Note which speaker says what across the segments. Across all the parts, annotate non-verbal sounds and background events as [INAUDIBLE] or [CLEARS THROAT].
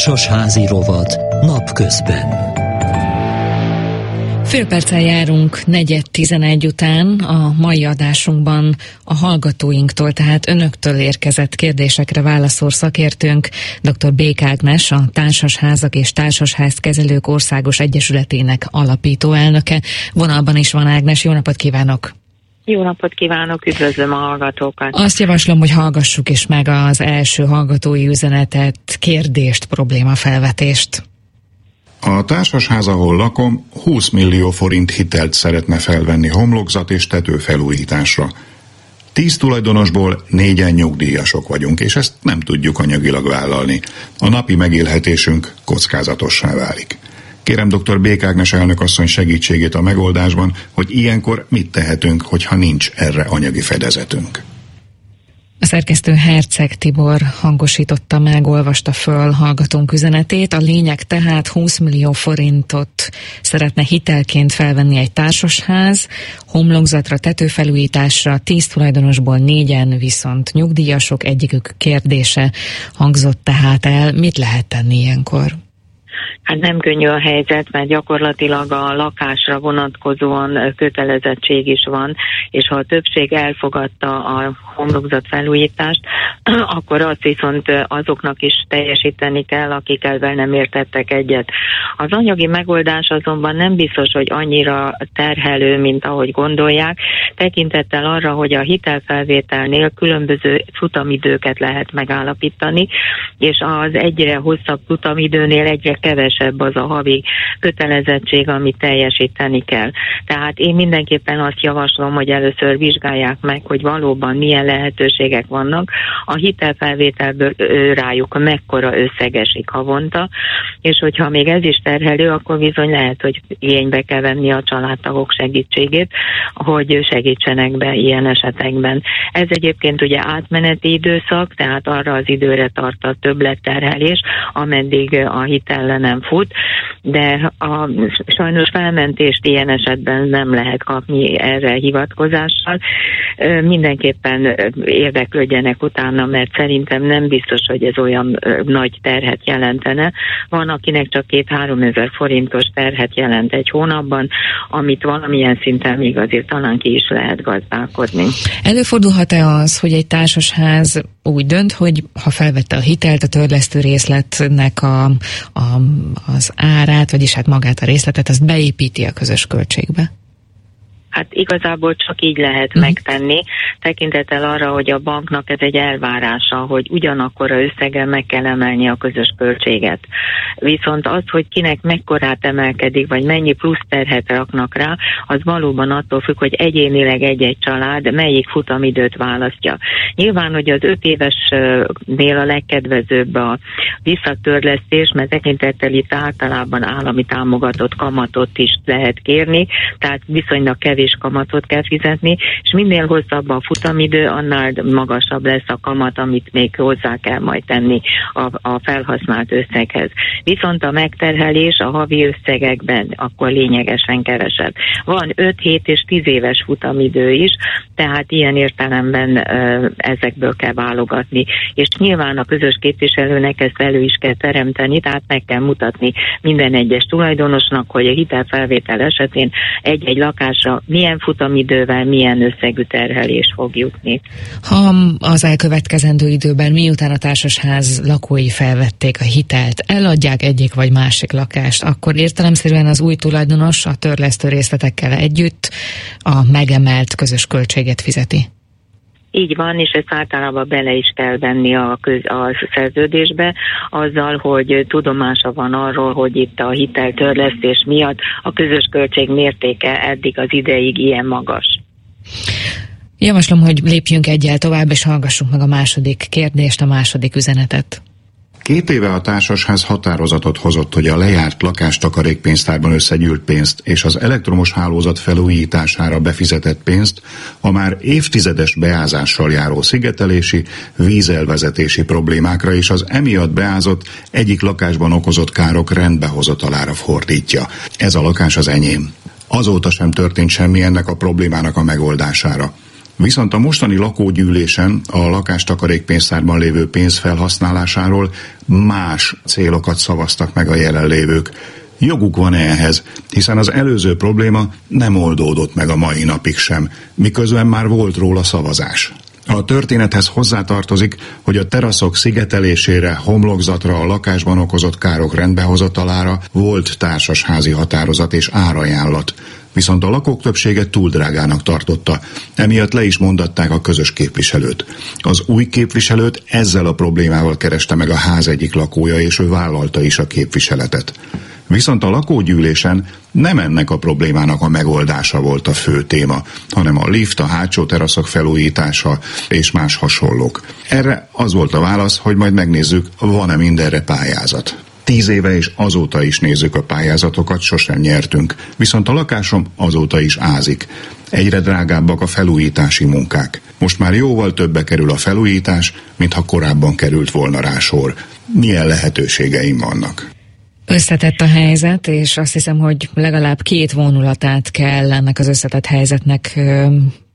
Speaker 1: Társasházi rovat napközben.
Speaker 2: Fél perccel járunk negyed tizenegy után a mai adásunkban a hallgatóinktól, tehát önöktől érkezett kérdésekre válaszol szakértőnk, dr. Bék Ágnes, a Társasházak és Társasház Kezelők Országos Egyesületének alapító elnöke. Vonalban is van Ágnes, jó napot kívánok!
Speaker 3: Jó napot kívánok, üdvözlöm a hallgatókat.
Speaker 2: Azt javaslom, hogy hallgassuk is meg az első hallgatói üzenetet, kérdést, problémafelvetést.
Speaker 4: A társasház, ahol lakom, 20 millió forint hitelt szeretne felvenni homlokzat és tetőfelújításra. Tíz tulajdonosból négyen nyugdíjasok vagyunk, és ezt nem tudjuk anyagilag vállalni. A napi megélhetésünk kockázatossá válik. Kérem dr. Bék Ágnes elnök asszony segítségét a megoldásban, hogy ilyenkor mit tehetünk, hogyha nincs erre anyagi fedezetünk.
Speaker 2: A szerkesztő Herceg Tibor hangosította meg, olvasta föl hallgatónk üzenetét. A lényeg tehát 20 millió forintot szeretne hitelként felvenni egy társasház, homlokzatra, tetőfelújításra, 10 tulajdonosból négyen viszont nyugdíjasok, egyikük kérdése hangzott tehát el. Mit lehet tenni ilyenkor?
Speaker 3: Hát nem könnyű a helyzet, mert gyakorlatilag a lakásra vonatkozóan kötelezettség is van, és ha a többség elfogadta a homlokzat felújítást, [CLEARS THROAT] akkor azt viszont azoknak is teljesíteni kell, akik ezzel nem értettek egyet. Az anyagi megoldás azonban nem biztos, hogy annyira terhelő, mint ahogy gondolják, tekintettel arra, hogy a hitelfelvételnél különböző futamidőket lehet megállapítani, és az egyre hosszabb futamidőnél egyre kevesebb az a havi kötelezettség, amit teljesíteni kell. Tehát én mindenképpen azt javaslom, hogy először vizsgálják meg, hogy valóban milyen lehetőségek vannak. A hitelfelvételből rájuk mekkora összegesik havonta, és hogyha még ez is terhelő, akkor bizony lehet, hogy igénybe kell venni a családtagok segítségét, hogy segítsenek be ilyen esetekben. Ez egyébként ugye átmeneti időszak, tehát arra az időre tart a többletterhelés, ameddig a hitel nem fut, de a, sajnos felmentést ilyen esetben nem lehet kapni erre hivatkozással. Mindenképpen érdeklődjenek utána, mert szerintem nem biztos, hogy ez olyan nagy terhet jelentene. Van, akinek csak két-három ezer forintos terhet jelent egy hónapban, amit valamilyen szinten még azért talán ki is lehet gazdálkodni.
Speaker 2: Előfordulhat-e az, hogy egy társasház úgy dönt, hogy ha felvette a hitelt, a törlesztő részletnek a, a, az árát, vagyis hát magát a részletet, azt beépíti a közös költségbe?
Speaker 3: Hát igazából csak így lehet uh-huh. megtenni, tekintettel arra, hogy a banknak ez egy elvárása, hogy ugyanakkor a összeggel meg kell emelni a közös költséget. Viszont az, hogy kinek mekkorát emelkedik, vagy mennyi plusz terhet raknak rá, az valóban attól függ, hogy egyénileg egy-egy család melyik futamidőt választja. Nyilván, hogy az öt évesnél a legkedvezőbb a visszatörlesztés, mert tekintettel itt általában állami támogatott kamatot is lehet kérni, tehát viszonylag kevés kevés kamatot kell fizetni, és minél hosszabb a futamidő, annál magasabb lesz a kamat, amit még hozzá kell majd tenni a, a felhasznált összeghez. Viszont a megterhelés a havi összegekben akkor lényegesen kevesebb. Van 5, 7 és 10 éves futamidő is, tehát ilyen értelemben ezekből kell válogatni. És nyilván a közös képviselőnek ezt elő is kell teremteni, tehát meg kell mutatni minden egyes tulajdonosnak, hogy a hitelfelvétel esetén egy-egy lakásra milyen futamidővel, milyen összegű terhelés fog jutni.
Speaker 2: Ha az elkövetkezendő időben, miután a társasház lakói felvették a hitelt, eladják egyik vagy másik lakást, akkor értelemszerűen az új tulajdonos a törlesztő részletekkel együtt a megemelt közös költséget fizeti.
Speaker 3: Így van, és ezt általában bele is kell venni a, köz, a szerződésbe, azzal, hogy tudomása van arról, hogy itt a hiteltörlesztés miatt a közös költség mértéke eddig az ideig ilyen magas.
Speaker 2: Javaslom, hogy lépjünk egyel tovább, és hallgassuk meg a második kérdést, a második üzenetet.
Speaker 4: Két éve a társasház határozatot hozott, hogy a lejárt lakástakarékpénztárban összegyűlt pénzt és az elektromos hálózat felújítására befizetett pénzt a már évtizedes beázással járó szigetelési, vízelvezetési problémákra és az emiatt beázott egyik lakásban okozott károk rendbehozatalára fordítja. Ez a lakás az enyém. Azóta sem történt semmi ennek a problémának a megoldására. Viszont a mostani lakógyűlésen a lakástakarékpénztárban lévő pénz felhasználásáról más célokat szavaztak meg a jelenlévők. Joguk van ehhez, hiszen az előző probléma nem oldódott meg a mai napig sem, miközben már volt róla szavazás. A történethez hozzátartozik, hogy a teraszok szigetelésére, homlokzatra, a lakásban okozott károk rendbehozatalára volt társasházi határozat és árajánlat. Viszont a lakók többsége túl drágának tartotta, emiatt le is mondatták a közös képviselőt. Az új képviselőt ezzel a problémával kereste meg a ház egyik lakója, és ő vállalta is a képviseletet. Viszont a lakógyűlésen nem ennek a problémának a megoldása volt a fő téma, hanem a lift, a hátsó teraszok felújítása és más hasonlók. Erre az volt a válasz, hogy majd megnézzük, van-e mindenre pályázat. Tíz éve és azóta is nézzük a pályázatokat, sosem nyertünk, viszont a lakásom azóta is ázik. Egyre drágábbak a felújítási munkák. Most már jóval többe kerül a felújítás, mintha korábban került volna rá sor. Milyen lehetőségeim vannak?
Speaker 2: Összetett a helyzet, és azt hiszem, hogy legalább két vonulatát kell ennek az összetett helyzetnek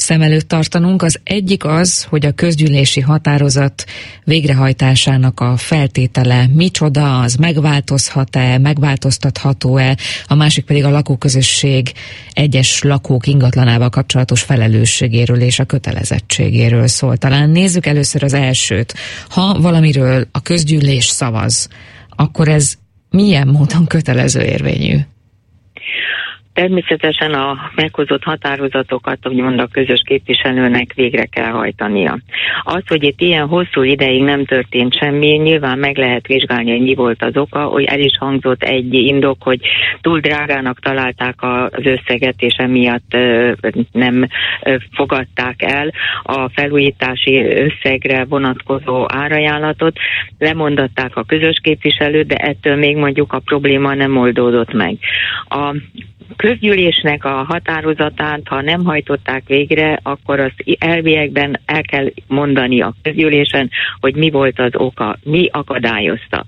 Speaker 2: szem előtt tartanunk. Az egyik az, hogy a közgyűlési határozat végrehajtásának a feltétele micsoda, az megváltozhat-e, megváltoztatható-e, a másik pedig a lakóközösség egyes lakók ingatlanával kapcsolatos felelősségéről és a kötelezettségéről szól. Talán nézzük először az elsőt. Ha valamiről a közgyűlés szavaz, akkor ez milyen módon kötelező érvényű?
Speaker 3: Természetesen a meghozott határozatokat, úgymond a közös képviselőnek végre kell hajtania. Az, hogy itt ilyen hosszú ideig nem történt semmi, nyilván meg lehet vizsgálni, hogy mi volt az oka, hogy el is hangzott egy indok, hogy túl drágának találták az összeget, és emiatt nem fogadták el a felújítási összegre vonatkozó árajánlatot, lemondatták a közös képviselőt, de ettől még mondjuk a probléma nem oldódott meg. A közgyűlésnek a határozatát, ha nem hajtották végre, akkor az elviekben el kell mondani a közgyűlésen, hogy mi volt az oka, mi akadályozta.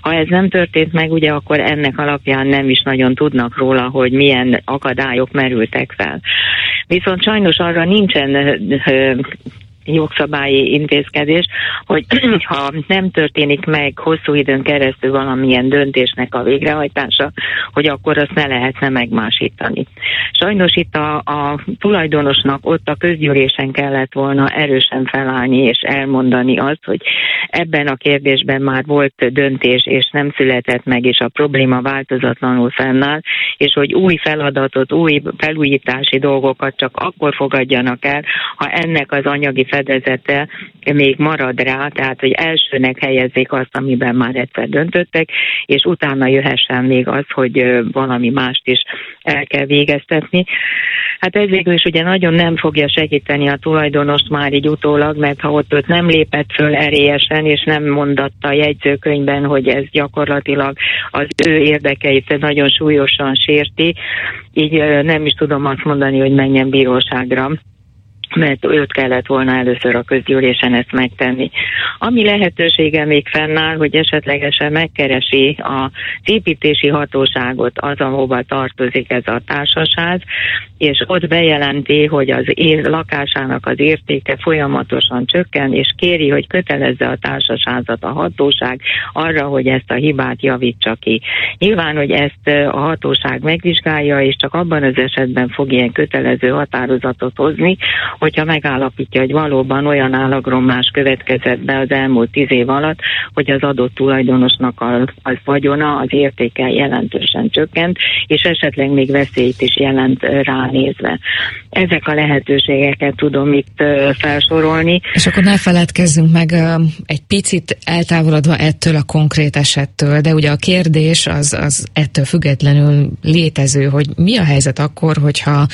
Speaker 3: Ha ez nem történt meg, ugye akkor ennek alapján nem is nagyon tudnak róla, hogy milyen akadályok merültek fel. Viszont sajnos arra nincsen jogszabályi intézkedés, hogy [CLEARS THROAT] ha nem történik meg hosszú időn keresztül valamilyen döntésnek a végrehajtása, hogy akkor azt ne lehetne megmásítani. Sajnos itt a, a tulajdonosnak ott a közgyűlésen kellett volna erősen felállni és elmondani azt, hogy ebben a kérdésben már volt döntés, és nem született meg, és a probléma változatlanul fennáll, és hogy új feladatot, új felújítási dolgokat csak akkor fogadjanak el, ha ennek az anyagi fedezete még marad rá, tehát hogy elsőnek helyezzék azt, amiben már egyszer döntöttek, és utána jöhessen még az, hogy valami mást is el kell végeztetni. Hát ez végül is ugye nagyon nem fogja segíteni a tulajdonost már így utólag, mert ha ott őt nem lépett föl erélyesen, és nem mondatta a jegyzőkönyvben, hogy ez gyakorlatilag az ő érdekeit nagyon súlyosan sérti, így nem is tudom azt mondani, hogy menjen bíróságra mert őt kellett volna először a közgyűlésen ezt megtenni. Ami lehetősége még fennáll, hogy esetlegesen megkeresi az építési hatóságot az, ahova tartozik ez a társaság, és ott bejelenti, hogy az ér, lakásának az értéke folyamatosan csökken, és kéri, hogy kötelezze a társasházat a hatóság arra, hogy ezt a hibát javítsa ki. Nyilván, hogy ezt a hatóság megvizsgálja, és csak abban az esetben fog ilyen kötelező határozatot hozni, hogyha megállapítja, hogy valóban olyan állagromlás következett be az elmúlt tíz év alatt, hogy az adott tulajdonosnak a, az vagyona, az értéke jelentősen csökkent, és esetleg még veszélyt is jelent ránézve. Ezek a lehetőségeket tudom itt felsorolni.
Speaker 2: És akkor ne feledkezzünk meg egy picit eltávolodva ettől a konkrét esettől, de ugye a kérdés az, az ettől függetlenül létező, hogy mi a helyzet akkor, hogyha,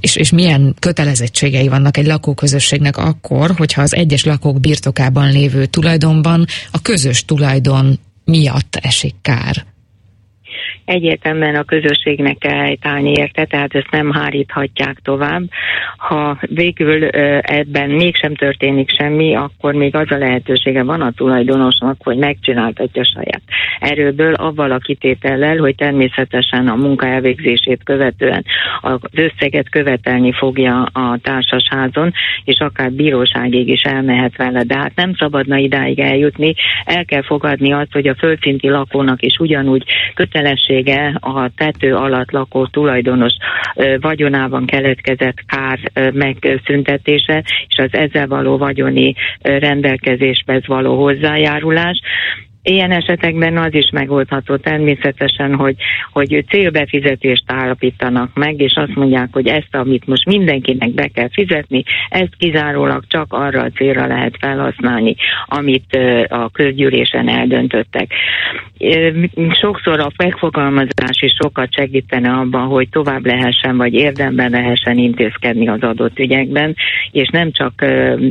Speaker 2: és, és milyen kötelezettségei vannak egy lakóközösségnek akkor, hogyha az egyes lakók birtokában lévő tulajdonban a közös tulajdon miatt esik kár.
Speaker 3: Egyértelműen a közösségnek kell helytállni érte, tehát ezt nem háríthatják tovább. Ha végül ebben mégsem történik semmi, akkor még az a lehetősége van a tulajdonosnak, hogy megcsináltatja saját erőből, avval a kitétellel, hogy természetesen a munka elvégzését követően az összeget követelni fogja a társasházon, és akár bíróságig is elmehet vele, de hát nem szabadna idáig eljutni, el kell fogadni azt, hogy a földszinti lakónak is ugyanúgy kötelessége a tető alatt lakó tulajdonos vagyonában keletkezett kár megszüntetése, és az ezzel való vagyoni rendelkezéshez való hozzájárulás. Ilyen esetekben az is megoldható természetesen, hogy, hogy célbefizetést állapítanak meg, és azt mondják, hogy ezt, amit most mindenkinek be kell fizetni, ezt kizárólag csak arra a célra lehet felhasználni, amit a közgyűlésen eldöntöttek. Sokszor a megfogalmazás is sokat segítene abban, hogy tovább lehessen, vagy érdemben lehessen intézkedni az adott ügyekben, és nem csak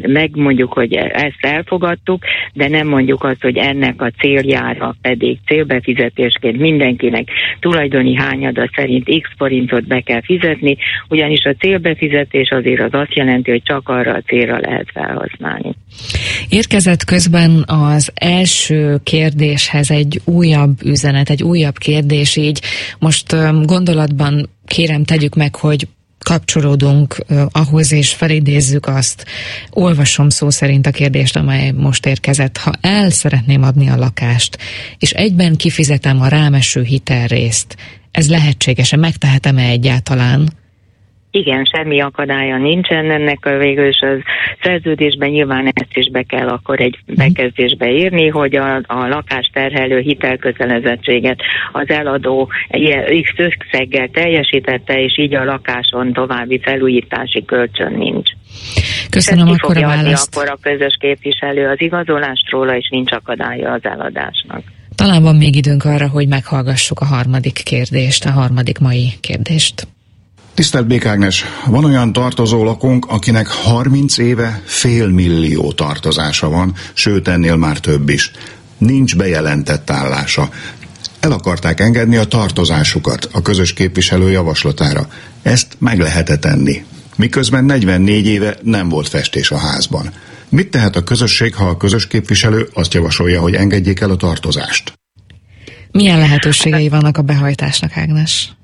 Speaker 3: megmondjuk, hogy ezt elfogadtuk, de nem mondjuk azt, hogy ennek a céljára pedig célbefizetésként mindenkinek tulajdoni hányada szerint x forintot be kell fizetni, ugyanis a célbefizetés azért az azt jelenti, hogy csak arra a célra lehet felhasználni.
Speaker 2: Érkezett közben az első kérdéshez egy újabb üzenet, egy újabb kérdés, így most gondolatban kérem tegyük meg, hogy kapcsolódunk ahhoz, és felidézzük azt. Olvasom szó szerint a kérdést, amely most érkezett. Ha el szeretném adni a lakást, és egyben kifizetem a rámeső hitelrészt, ez lehetséges-e? Megtehetem-e egyáltalán?
Speaker 3: Igen, semmi akadálya nincsen ennek a végül is az szerződésben nyilván ezt is be kell akkor egy mhm. bekezdésbe írni, hogy a, a lakás terhelő hitelkötelezettséget az eladó X összeggel teljesítette, és így a lakáson további felújítási kölcsön nincs.
Speaker 2: Köszönöm akkor a választ.
Speaker 3: akkor a közös képviselő az igazolást róla, és nincs akadálya az eladásnak.
Speaker 2: Talán van még időnk arra, hogy meghallgassuk a harmadik kérdést, a harmadik mai kérdést.
Speaker 4: Tisztelt Békágnes, van olyan tartozó lakónk, akinek 30 éve fél millió tartozása van, sőt ennél már több is. Nincs bejelentett állása. El akarták engedni a tartozásukat a közös képviselő javaslatára. Ezt meg lehetett tenni. Miközben 44 éve nem volt festés a házban. Mit tehet a közösség, ha a közös képviselő azt javasolja, hogy engedjék el a tartozást?
Speaker 2: Milyen lehetőségei vannak a behajtásnak, Ágnes?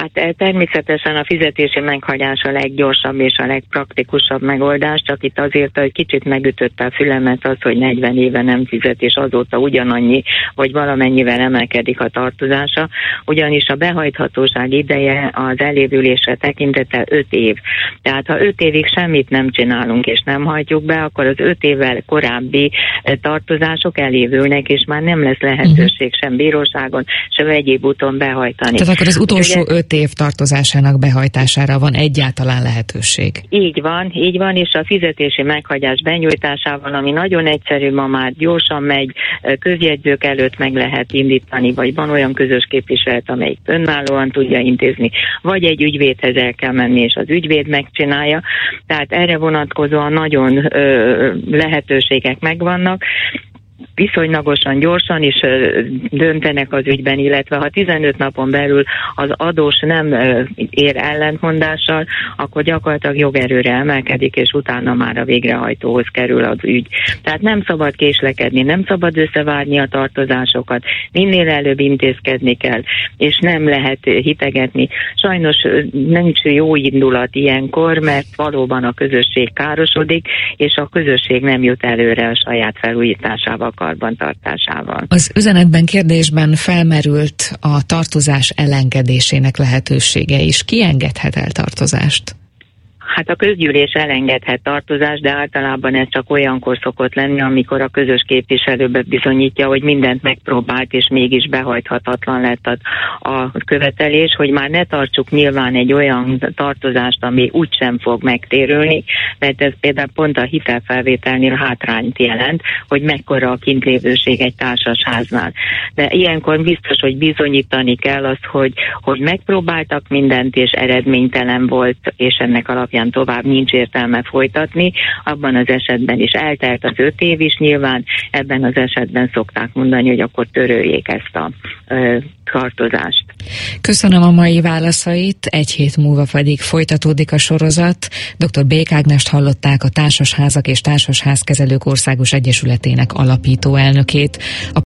Speaker 3: Hát eh, természetesen a fizetési meghagyás a leggyorsabb és a legpraktikusabb megoldás, csak itt azért, hogy kicsit megütötte a fülemet az, hogy 40 éve nem fizet, és azóta ugyanannyi, vagy valamennyivel emelkedik a tartozása, ugyanis a behajthatóság ideje az elévülésre tekintete 5 év. Tehát ha 5 évig semmit nem csinálunk és nem hajtjuk be, akkor az 5 évvel korábbi eh, tartozások elévülnek, és már nem lesz lehetőség sem bíróságon, sem egyéb úton behajtani.
Speaker 2: Tehát akkor az utolsó 5 öt év tartozásának behajtására van egyáltalán lehetőség.
Speaker 3: Így van, így van, és a fizetési meghagyás benyújtásával, ami nagyon egyszerű, ma már gyorsan megy, közjegyzők előtt meg lehet indítani, vagy van olyan közös képviselet, amelyik önállóan tudja intézni, vagy egy ügyvédhez el kell menni, és az ügyvéd megcsinálja. Tehát erre vonatkozóan nagyon ö, lehetőségek megvannak, viszonylagosan gyorsan is döntenek az ügyben, illetve ha 15 napon belül az adós nem ér ellentmondással, akkor gyakorlatilag jogerőre emelkedik, és utána már a végrehajtóhoz kerül az ügy. Tehát nem szabad késlekedni, nem szabad összevárni a tartozásokat, minél előbb intézkedni kell, és nem lehet hitegetni. Sajnos nincs jó indulat ilyenkor, mert valóban a közösség károsodik, és a közösség nem jut előre a saját felújításával karbantartásával.
Speaker 2: Az üzenetben kérdésben felmerült a tartozás elengedésének lehetősége is. Ki engedhet el tartozást?
Speaker 3: Hát a közgyűlés elengedhet tartozást, de általában ez csak olyankor szokott lenni, amikor a közös képviselőbe bizonyítja, hogy mindent megpróbált, és mégis behajthatatlan lett a, a követelés, hogy már ne tartsuk nyilván egy olyan tartozást, ami úgysem fog megtérülni, mert ez például pont a hitelfelvételnél hátrányt jelent, hogy mekkora a kintlévőség egy társasháznál. De ilyenkor biztos, hogy bizonyítani kell azt, hogy, hogy megpróbáltak mindent, és eredménytelen volt, és ennek alapján alapján tovább nincs értelme folytatni. Abban az esetben is eltelt az öt év is nyilván, ebben az esetben szokták mondani, hogy akkor töröljék ezt a ö, tartozást.
Speaker 2: Köszönöm a mai válaszait, egy hét múlva pedig folytatódik a sorozat. Dr. Bék hallották a Társasházak és Társasházkezelők Országos Egyesületének alapító elnökét. A